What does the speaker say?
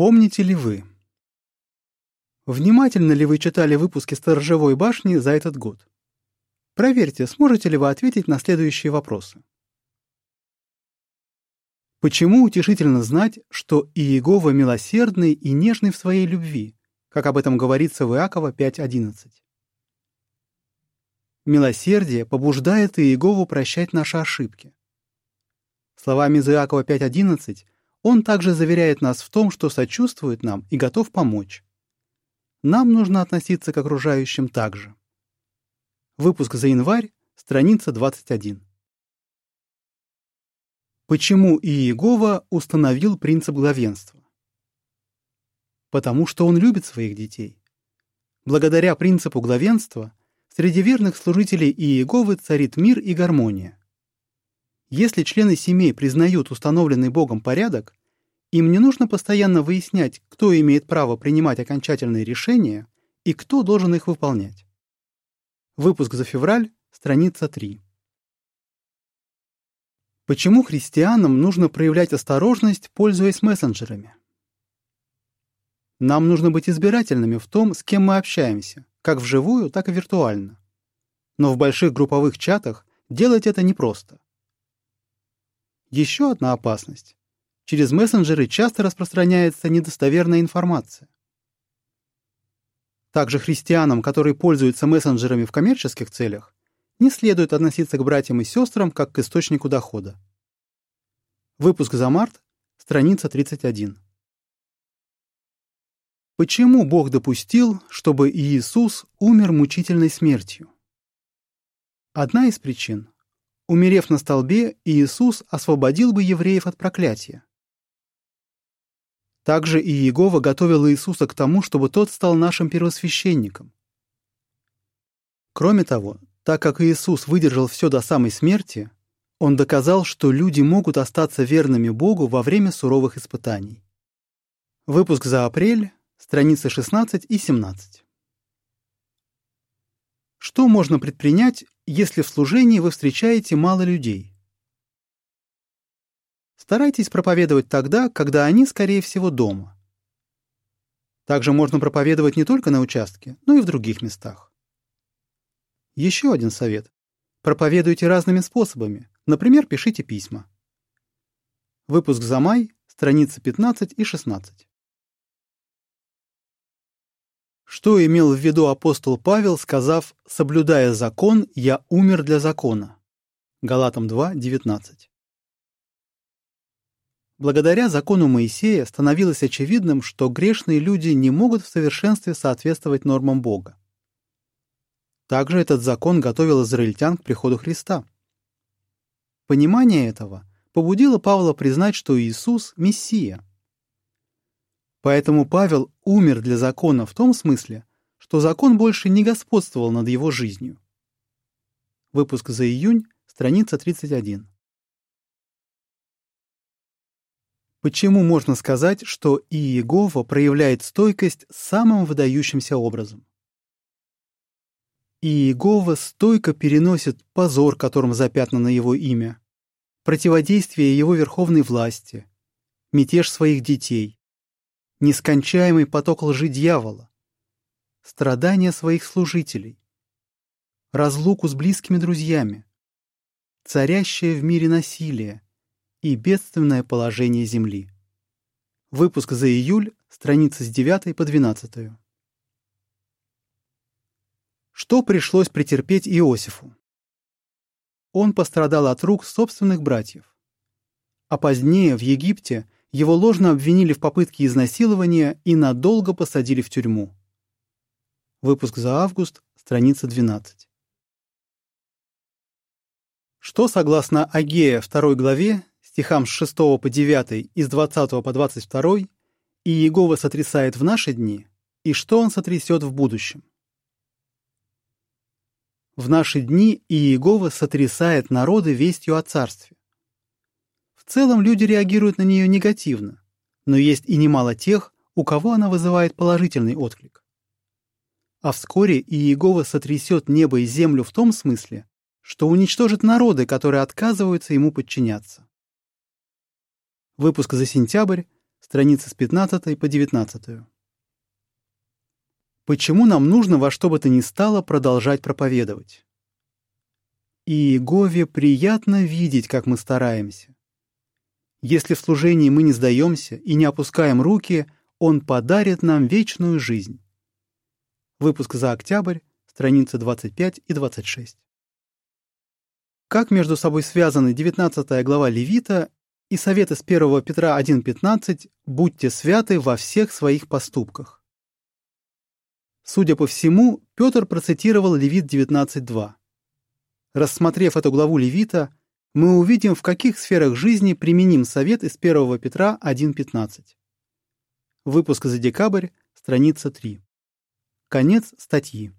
Помните ли вы? Внимательно ли вы читали выпуски «Сторожевой башни» за этот год? Проверьте, сможете ли вы ответить на следующие вопросы. Почему утешительно знать, что Иегова милосердный и нежный в своей любви, как об этом говорится в Иакова 5.11? Милосердие побуждает Иегову прощать наши ошибки. Словами из Иакова 5.11 он также заверяет нас в том, что сочувствует нам и готов помочь. Нам нужно относиться к окружающим так же. Выпуск за январь, страница 21. Почему Иегова установил принцип главенства? Потому что он любит своих детей. Благодаря принципу главенства среди верных служителей Иеговы царит мир и гармония. Если члены семей признают установленный Богом порядок, им не нужно постоянно выяснять, кто имеет право принимать окончательные решения и кто должен их выполнять. Выпуск за февраль, страница 3. Почему христианам нужно проявлять осторожность, пользуясь мессенджерами? Нам нужно быть избирательными в том, с кем мы общаемся, как вживую, так и виртуально. Но в больших групповых чатах делать это непросто. Еще одна опасность. Через мессенджеры часто распространяется недостоверная информация. Также христианам, которые пользуются мессенджерами в коммерческих целях, не следует относиться к братьям и сестрам как к источнику дохода. Выпуск за март, страница 31. Почему Бог допустил, чтобы Иисус умер мучительной смертью? Одна из причин. Умерев на столбе, Иисус освободил бы евреев от проклятия. Также и Иегова готовил Иисуса к тому, чтобы тот стал нашим первосвященником. Кроме того, так как Иисус выдержал все до самой смерти, он доказал, что люди могут остаться верными Богу во время суровых испытаний. Выпуск за апрель, страницы 16 и 17. Что можно предпринять, если в служении вы встречаете мало людей? Старайтесь проповедовать тогда, когда они, скорее всего, дома. Также можно проповедовать не только на участке, но и в других местах. Еще один совет. Проповедуйте разными способами. Например, пишите письма. Выпуск за май, страницы 15 и 16. Что имел в виду апостол Павел, сказав «соблюдая закон, я умер для закона»? Галатам 2, 19. Благодаря закону Моисея становилось очевидным, что грешные люди не могут в совершенстве соответствовать нормам Бога. Также этот закон готовил израильтян к приходу Христа. Понимание этого побудило Павла признать, что Иисус — Мессия. Поэтому Павел умер для закона в том смысле, что закон больше не господствовал над его жизнью. Выпуск за июнь, страница 31. Почему можно сказать, что Иегова проявляет стойкость самым выдающимся образом? Иегова стойко переносит позор, которым запятнано его имя, противодействие его верховной власти, мятеж своих детей, нескончаемый поток лжи дьявола, страдания своих служителей, разлуку с близкими друзьями, царящее в мире насилие, и бедственное положение Земли. Выпуск за июль, страницы с 9 по 12. Что пришлось претерпеть Иосифу? Он пострадал от рук собственных братьев. А позднее в Египте его ложно обвинили в попытке изнасилования и надолго посадили в тюрьму. Выпуск за август, страница 12. Что, согласно Агея 2 главе, стихам с 6 по 9 и с 20 по 22, и Иегова сотрясает в наши дни, и что он сотрясет в будущем. В наши дни Иегова сотрясает народы вестью о царстве. В целом люди реагируют на нее негативно, но есть и немало тех, у кого она вызывает положительный отклик. А вскоре Иегова сотрясет небо и землю в том смысле, что уничтожит народы, которые отказываются ему подчиняться. Выпуск за сентябрь, страницы с 15 по 19. Почему нам нужно во что бы то ни стало продолжать проповедовать? Иегове приятно видеть, как мы стараемся. Если в служении мы не сдаемся и не опускаем руки, Он подарит нам вечную жизнь. Выпуск за октябрь, страницы 25 и 26. Как между собой связаны 19 глава Левита и советы с 1 Петра 1.15 «Будьте святы во всех своих поступках». Судя по всему, Петр процитировал Левит 19.2. Рассмотрев эту главу Левита, мы увидим, в каких сферах жизни применим совет из 1 Петра 1.15. Выпуск за декабрь, страница 3. Конец статьи.